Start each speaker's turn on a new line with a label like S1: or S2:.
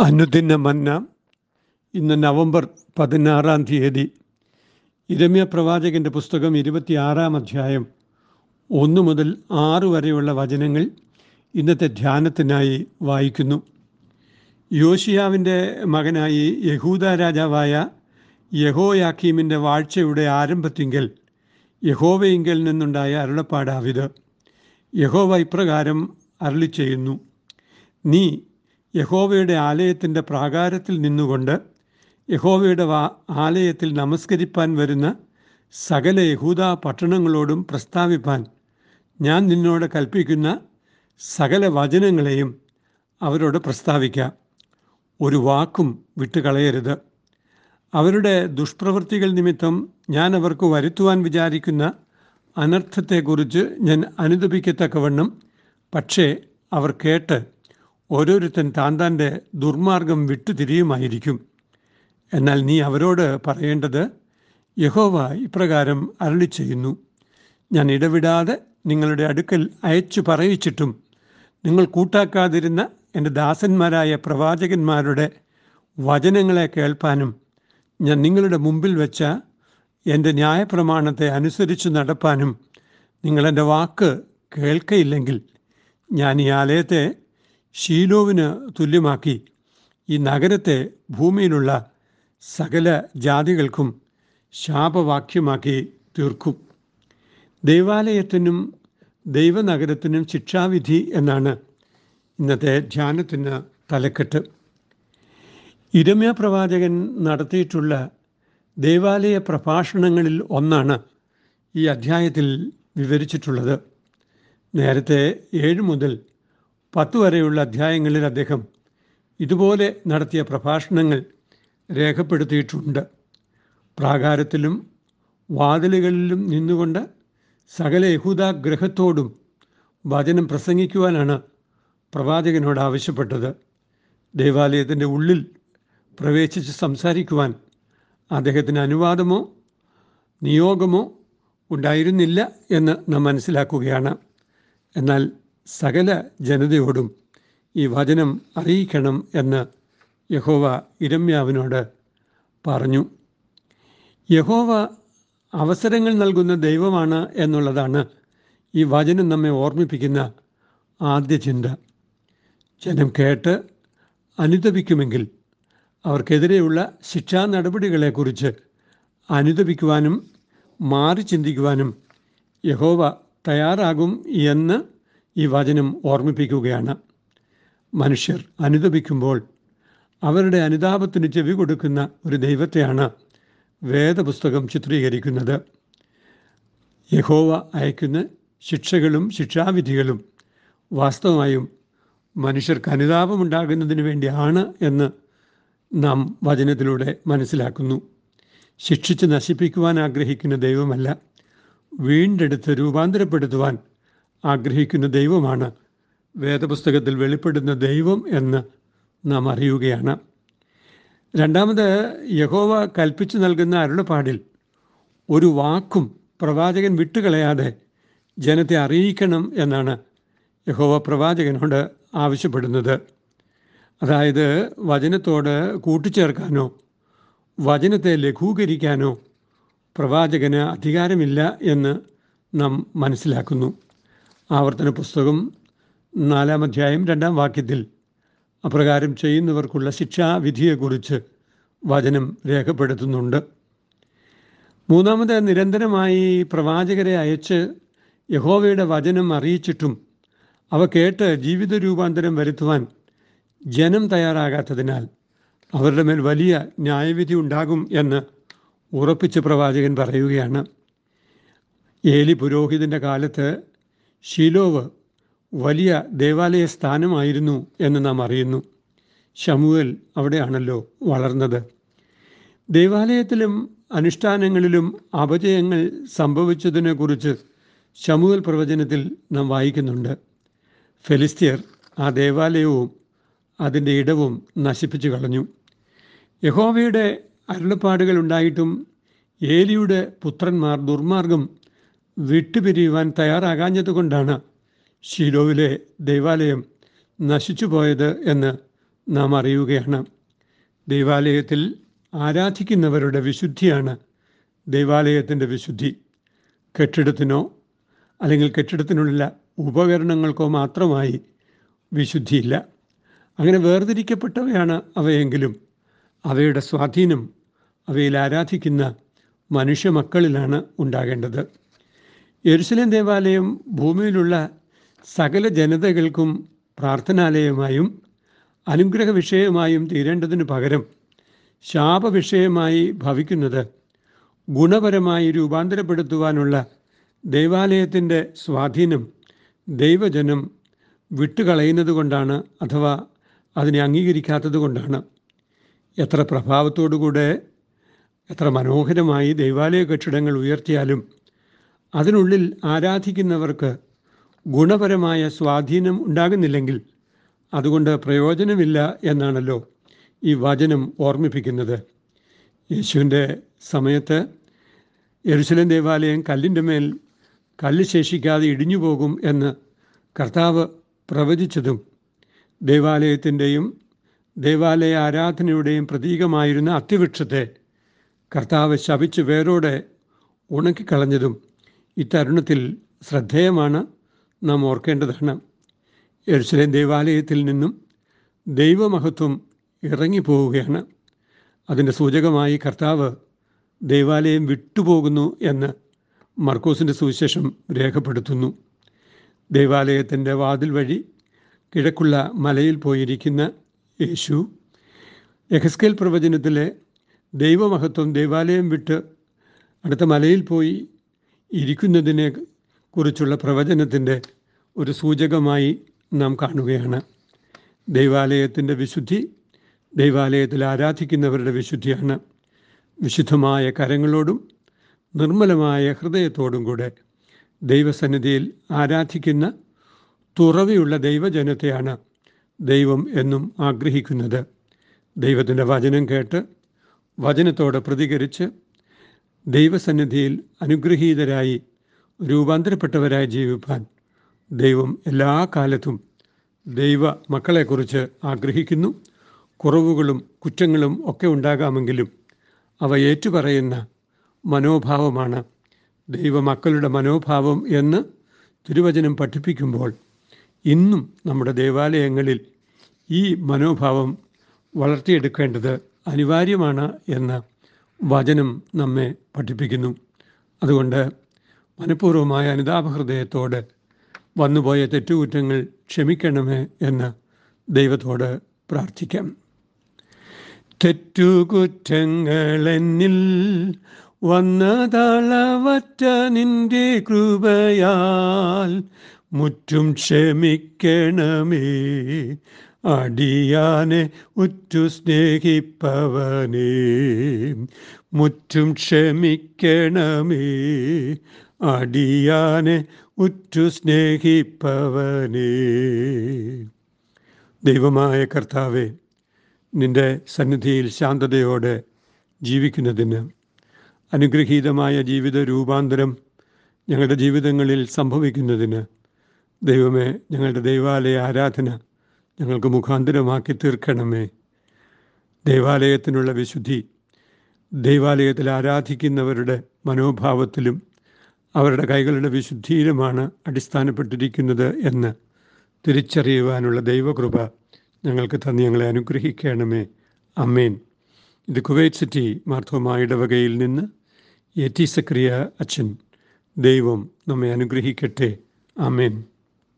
S1: അനുദിന മന്ന ഇന്ന് നവംബർ പതിനാറാം തീയതി. ഇരമ്യ പ്രവാചകന്റെ പുസ്തകം ഇരുപത്തിയാറാം അധ്യായം ഒന്ന് മുതൽ ആറ് വരെയുള്ള വചനങ്ങൾ ഇന്നത്തെ ധ്യാനത്തിനായി വായിക്കുന്നു. യോഷിയാവിന്റെ മകനായി യഹൂദ രാജാവായ യഹോയാക്കീമിന്റെ വാഴ്ചയുടെ ആരംഭത്തിങ്കൽ യഹോവയിങ്കൽ നിന്നുണ്ടായ അരുളപ്പാടാവിത്. യഹോവ ഇപ്രകാരം അരളി ചെയ്യുന്നു നീ യഹോവയുടെ ആലയത്തിന്റെ പ്രാകാരത്തിൽ നിന്നുകൊണ്ട് യഹോവയുടെ ആലയത്തിൽ നമസ്കരിപ്പാൻ വരുന്ന സകല യഹൂദ പട്ടണങ്ങളോടും പ്രസ്താവിപ്പാൻ ഞാൻ നിന്നോട് കൽപ്പിക്കുന്ന സകല വചനങ്ങളെയും അവരോട് പ്രസ്താവിക്കാം. ഒരു വാക്കും വിട്ടുകളയരുത്. അവരുടെ ദുഷ്പ്രവൃത്തികൾ നിമിത്തം ഞാൻ അവർക്ക് വരുത്തുവാൻ വിചാരിക്കുന്ന അനർത്ഥത്തെക്കുറിച്ച് ഞാൻ അനുദപിക്കത്തക്കവണ്ണം പക്ഷേ അവർ കേട്ട് ഓരോരുത്തൻ താൻ താന്റെ ദുർമാർഗം വിട്ടുതിരിയുമായിരിക്കും എന്നാൽ നീ അവരോട് പറയേണ്ടത് യഹോവ ഇപ്രകാരം അരളി ചെയ്യുന്നു. ഞാൻ ഇടവിടാതെ നിങ്ങളുടെ അടുക്കൽ അയച്ചു പറയിച്ചിട്ടും നിങ്ങൾ കൂട്ടാക്കാതിരുന്ന എന്റെ ദാസന്മാരായ പ്രവാചകന്മാരുടെ വചനങ്ങളെ കേൾപ്പാനും ഞാൻ നിങ്ങളുടെ മുമ്പിൽ വെച്ച എന്റെ ന്യായപ്രമാണത്തെ അനുസരിച്ച് നടപ്പാനും നിങ്ങളെന്റെ വാക്ക് കേൾക്കയില്ലെങ്കിൽ ഞാൻ ഈ ആലയത്തെ ഷീലോവിന് തുല്യമാക്കി ഈ നഗരത്തെ ഭൂമിയിലുള്ള സകല ജാതികൾക്കും ശാപവാക്യമാക്കി തീർക്കും. ദൈവാലയത്തിനും ദൈവനഗരത്തിനും ശിക്ഷാവിധി എന്നാണ് ഇന്നത്തെ ധ്യാനത്തിന് തലക്കെട്ട്. ഇരമ്യ പ്രവാചകൻ നടത്തിയിട്ടുള്ള ദേവാലയ പ്രഭാഷണങ്ങളിൽ ഒന്നാണ് ഈ അധ്യായത്തിൽ വിവരിച്ചിട്ടുള്ളത്. നേരത്തെ ഏഴ് മുതൽ പത്ത് വരെയുള്ള അധ്യായങ്ങളിൽ അദ്ദേഹം ഇതുപോലെ നടത്തിയ പ്രഭാഷണങ്ങൾ രേഖപ്പെടുത്തിയിട്ടുണ്ട്. പ്രാകാരത്തിലും വാതിലുകളിലും നിന്നുകൊണ്ട് സകല യഹൂദ ഗ്രഹത്തോടും വചനം പ്രസംഗിക്കുവാനാണ് പ്രവാചകനോട് ആവശ്യപ്പെട്ടത്. ദേവാലയത്തിന്റെ ഉള്ളിൽ പ്രവേശിച്ച് സംസാരിക്കുവാൻ അദ്ദേഹത്തിന് അനുവാദമോ നിയോഗമോ ഉണ്ടായിരുന്നില്ല എന്ന് നാം മനസ്സിലാക്കുകയാണ്. എന്നാൽ സകല ജനതയോടും ഈ വചനം അറിയിക്കണം എന്ന് യഹോവ ഇരമ്യാവിനോട് പറഞ്ഞു. യഹോവ അവസരങ്ങൾ നൽകുന്ന ദൈവമാണ് എന്നുള്ളതാണ് ഈ വചനം നമ്മെ ഓർമ്മിപ്പിക്കുന്ന ആദ്യ ചിന്ത. ജനം കേട്ട് അനുദപിക്കുമെങ്കിൽ അവർക്കെതിരെയുള്ള ശിക്ഷാ നടപടികളെക്കുറിച്ച് അനുദപിക്കുവാനും മാറി ചിന്തിക്കുവാനും യഹോവ തയ്യാറാകും എന്ന് ഈ വചനം ഓർമ്മിപ്പിക്കുകയാണ്. മനുഷ്യർ അനുദപിക്കുമ്പോൾ അവരുടെ അനുതാപത്തിന് ചെവി കൊടുക്കുന്ന ഒരു ദൈവത്തെയാണ് വേദപുസ്തകം ചിത്രീകരിക്കുന്നത്. യഹോവ അയക്കുന്ന ശിക്ഷകളും ശിക്ഷാവിധികളും വാസ്തവമായും മനുഷ്യർക്ക് അനുതാപമുണ്ടാകുന്നതിന് വേണ്ടിയാണ് എന്ന് നാം വചനത്തിലൂടെ മനസ്സിലാക്കുന്നു. ശിക്ഷിച്ച് നശിപ്പിക്കുവാൻ ആഗ്രഹിക്കുന്ന ദൈവമല്ല വീണ്ടെടുത്ത് രൂപാന്തരപ്പെടുത്തുവാൻ ആഗ്രഹിക്കുന്ന ദൈവമാണ്. വേദപുസ്തകത്തിൽ വെളിപ്പെടുന്ന ദൈവം എന്ന് നാം അറിയുകയാണ്. രണ്ടാമത് യഹോവ കൽപ്പിച്ചു നൽകുന്ന അരുളപ്പാടിൽ ഒരു വാക്കും പ്രവാചകൻ വിട്ടുകളയാതെ ജനത്തെ അറിയിക്കണം എന്നാണ് യഹോവ പ്രവാചകനോട് ആവശ്യപ്പെടുന്നത്. അതായത് വചനത്തോട് കൂട്ടിച്ചേർക്കാനോ വചനത്തെ ലഘൂകരിക്കാനോ പ്രവാചകന് അധികാരമില്ല എന്ന് നാം മനസ്സിലാക്കുന്നു. ആവർത്തന പുസ്തകം നാലാം അധ്യായം രണ്ടാം വാക്യത്തിൽ അപ്രകാരം ചെയ്യുന്നവർക്കുള്ള ശിക്ഷാവിധിയെക്കുറിച്ച് വചനം രേഖപ്പെടുത്തുന്നുണ്ട്. മൂന്നാമത് നിരന്തരമായി പ്രവാചകരെ അയച്ച് യഹോവയുടെ വചനം അറിയിച്ചിട്ടും അവ കേട്ട് ജീവിത രൂപാന്തരം വരുത്തുവാൻ ജനം തയ്യാറാകാത്തതിനാൽ അവരുടെ മേൽ വലിയ ന്യായവിധി ഉണ്ടാകും എന്ന് ഉറപ്പിച്ച് പ്രവാചകൻ പറയുകയാണ്. ഏലി പുരോഹിതന്റെ കാലത്ത് ഷീലോവ് വലിയ ദേവാലയ സ്ഥാനമായിരുന്നു എന്ന് നാം അറിയുന്നു. ഷമുവൽ അവിടെയാണല്ലോ വളർന്നത്. ദേവാലയത്തിലും അനുഷ്ഠാനങ്ങളിലും അപജയങ്ങൾ സംഭവിച്ചതിനെക്കുറിച്ച് ഷമുവൽ പ്രവചനത്തിൽ നാം വായിക്കുന്നുണ്ട്. ഫെലിസ്തീർ ആ ദേവാലയവും അതിന്റെ ഇടവും നശിപ്പിച്ചു കളഞ്ഞു. യഹോവയുടെ അരുളപ്പാടുകൾ ഉണ്ടായിട്ടും ഏലിയുടെ പുത്രന്മാർ ദുർമാർഗം വിട്ടുപിരിയുവാൻ തയ്യാറാകാഞ്ഞതുകൊണ്ടാണ് ഷീലോവിലെ ദൈവാലയം നശിച്ചു പോയത് എന്ന് നാം അറിയുകയാണ്. ദൈവാലയത്തിൽ ആരാധിക്കുന്നവരുടെ വിശുദ്ധിയാണ് ദൈവാലയത്തിന്റെ വിശുദ്ധി. കെട്ടിടത്തിനോ അല്ലെങ്കിൽ കെട്ടിടത്തിനുള്ള ഉപകരണങ്ങൾക്കോ മാത്രമായി വിശുദ്ധിയില്ല. അങ്ങനെ വേർതിരിക്കപ്പെട്ടവയാണ് അവയെങ്കിലും. അവയുടെ സ്വാധീനം അവയിൽ ആരാധിക്കുന്ന മനുഷ്യ മക്കളിലാണ് ഉണ്ടാകേണ്ടത്. യെരുസലേം ദേവാലയം ഭൂമിയിലുള്ള സകല ജനതകൾക്കും പ്രാർത്ഥനാലയമായും അനുഗ്രഹ വിഷയമായും തീരേണ്ടതിന് പകരം ശാപവിഷയമായി ഭവിക്കുന്നത് ഗുണപരമായി രൂപാന്തരപ്പെടുത്തുവാനുള്ള ദൈവാലയത്തിന്റെ സ്വാധീനം ദൈവജനം വിട്ടുകളയുന്നത് കൊണ്ടാണ് അഥവാ അതിനെ അംഗീകരിക്കാത്തത് കൊണ്ടാണ് എത്ര പ്രഭാവത്തോടുകൂടെ എത്ര മനോഹരമായി ദൈവാലയ കെട്ടിടങ്ങൾ ഉയർത്തിയാലും അതിനുള്ളിൽ ആരാധിക്കുന്നവർക്ക് ഗുണപരമായ സ്വാധീനം ഉണ്ടാകുന്നില്ലെങ്കിൽ അതുകൊണ്ട് പ്രയോജനമില്ല എന്നാണല്ലോ ഈ വചനം ഓർമ്മിപ്പിക്കുന്നത്. യേശുവിന്റെ സമയത്ത് യെരുസലേം ദേവാലയം കല്ലിന്റെ മേൽ കല്ല് ശേഷിക്കാതെ ഇടിഞ്ഞു പോകും എന്ന് കർത്താവ് പ്രവചിച്ചതും ദേവാലയത്തിന്റെയും ദേവാലയ ആരാധനയുടെയും പ്രതീകമായിരുന്ന അത്തിവൃക്ഷത്തെ കർത്താവ് ശപിച്ച് വേരോടെ ഉണക്കിക്കളഞ്ഞതും ഇത്തരുണത്തിൽ ശ്രദ്ധേയമാണ് നാം ഓർക്കേണ്ടതാണ് എരുസലേം ദേവാലയത്തിൽ നിന്നും ദൈവമഹത്വം ഇറങ്ങിപ്പോവുകയാണ്. അതിന്റെ സൂചകമായി കർത്താവ് ദേവാലയം വിട്ടുപോകുന്നു എന്ന് മർക്കോസിന്റെ സുവിശേഷം രേഖപ്പെടുത്തുന്നു. ദേവാലയത്തിന്റെ വാതിൽ വഴി കിഴക്കുള്ള മലയിൽ പോയിരിക്കുന്ന യേശു യഹസ്കേൽ പ്രവചനത്തിലെ ദൈവമഹത്വം ദേവാലയം വിട്ട് അടുത്ത മലയിൽ പോയി ഇരിക്കുന്നതിനെ കുറിച്ചുള്ള പ്രവചനത്തിന്റെ ഒരു സൂചകമായി നാം കാണുകയാണ്. ദൈവാലയത്തിന്റെ വിശുദ്ധി ദൈവാലയത്തിൽ ആരാധിക്കുന്നവരുടെ വിശുദ്ധിയാണ്. വിശുദ്ധമായ കരങ്ങളോടും നിർമ്മലമായ ഹൃദയത്തോടും കൂടെ ദൈവസന്നിധിയിൽ ആരാധിക്കുന്ന തുറവിയുള്ള ദൈവജനത്തെയാണ് ദൈവം എന്നും ആഗ്രഹിക്കുന്നത്. ദൈവത്തിന്റെ വചനം കേട്ട് വചനത്തോട് പ്രതികരിച്ച് ദൈവസന്നിധിയിൽ അനുഗ്രഹീതരായി രൂപാന്തരപ്പെട്ടവരായി ജീവിപ്പാൻ ദൈവം എല്ലാ കാലത്തും ദൈവ മക്കളെക്കുറിച്ച് ആഗ്രഹിക്കുന്നു. കുറവുകളും കുറ്റങ്ങളും ഒക്കെ ഉണ്ടാകാമെങ്കിലും അവ ഏറ്റുപറയുന്ന മനോഭാവമാണ് ദൈവമക്കളുടെ മനോഭാവം എന്ന് തിരുവചനം പഠിപ്പിക്കുമ്പോൾ ഇന്നും നമ്മുടെ ദേവാലയങ്ങളിൽ ഈ മനോഭാവം വളർത്തിയെടുക്കേണ്ടത് അനിവാര്യമാണ് എന്ന് വചനം നമ്മെ പഠിപ്പിക്കുന്നു. അതുകൊണ്ട് മനഃപൂർവമായ അനുതാപഹൃദയത്തോടെ വന്നുപോയ തെറ്റുകുറ്റങ്ങൾ ക്ഷമിക്കണമേ എന്ന് ദൈവത്തോട് പ്രാർത്ഥിക്കാം. തെറ്റുകുറ്റങ്ങളെന്നിൽ വന്നതളവറ്റ നിന്റെ കൃപയാൽ മുറ്റും ക്ഷമിക്കണമേ. അടിയാനെ ഉറ്റു സ്നേഹിപ്പവനേ മുറ്റും ക്ഷമിക്കണമേ. അടിയാനെ ഉറ്റു സ്നേഹിപ്പവനേ. ദൈവമായ കർത്താവെ നിന്റെ സന്നിധിയിൽ ശാന്തതയോടെ ജീവിക്കുന്നതിന് അനുഗ്രഹീതമായ ജീവിത രൂപാന്തരം ഞങ്ങളുടെ ജീവിതങ്ങളിൽ സംഭവിക്കുന്നതിന് ദൈവമേ ഞങ്ങളുടെ ദൈവാലയ ആരാധന ഞങ്ങൾക്ക് മുഖാന്തരമാക്കി തീർക്കണമേ. ദേവാലയത്തിനുള്ള വിശുദ്ധി ദൈവാലയത്തിൽ ആരാധിക്കുന്നവരുടെ മനോഭാവത്തിലും അവരുടെ കൈകളുടെ വിശുദ്ധിയിലുമാണ് അടിസ്ഥാനപ്പെട്ടിരിക്കുന്നത് എന്ന് തിരിച്ചറിയുവാനുള്ള ദൈവകൃപ ഞങ്ങൾക്ക് തന്ന് ഞങ്ങളെ അനുഗ്രഹിക്കണമേ. അമ്മേൻ ഇത് കുവൈറ്റ് സിറ്റി മാർത്തോമ ഇടവകയിൽ നിന്ന് എ ടി സക്രിയ അച്ഛൻ ദൈവം നമ്മെ അനുഗ്രഹിക്കട്ടെ. അമേൻ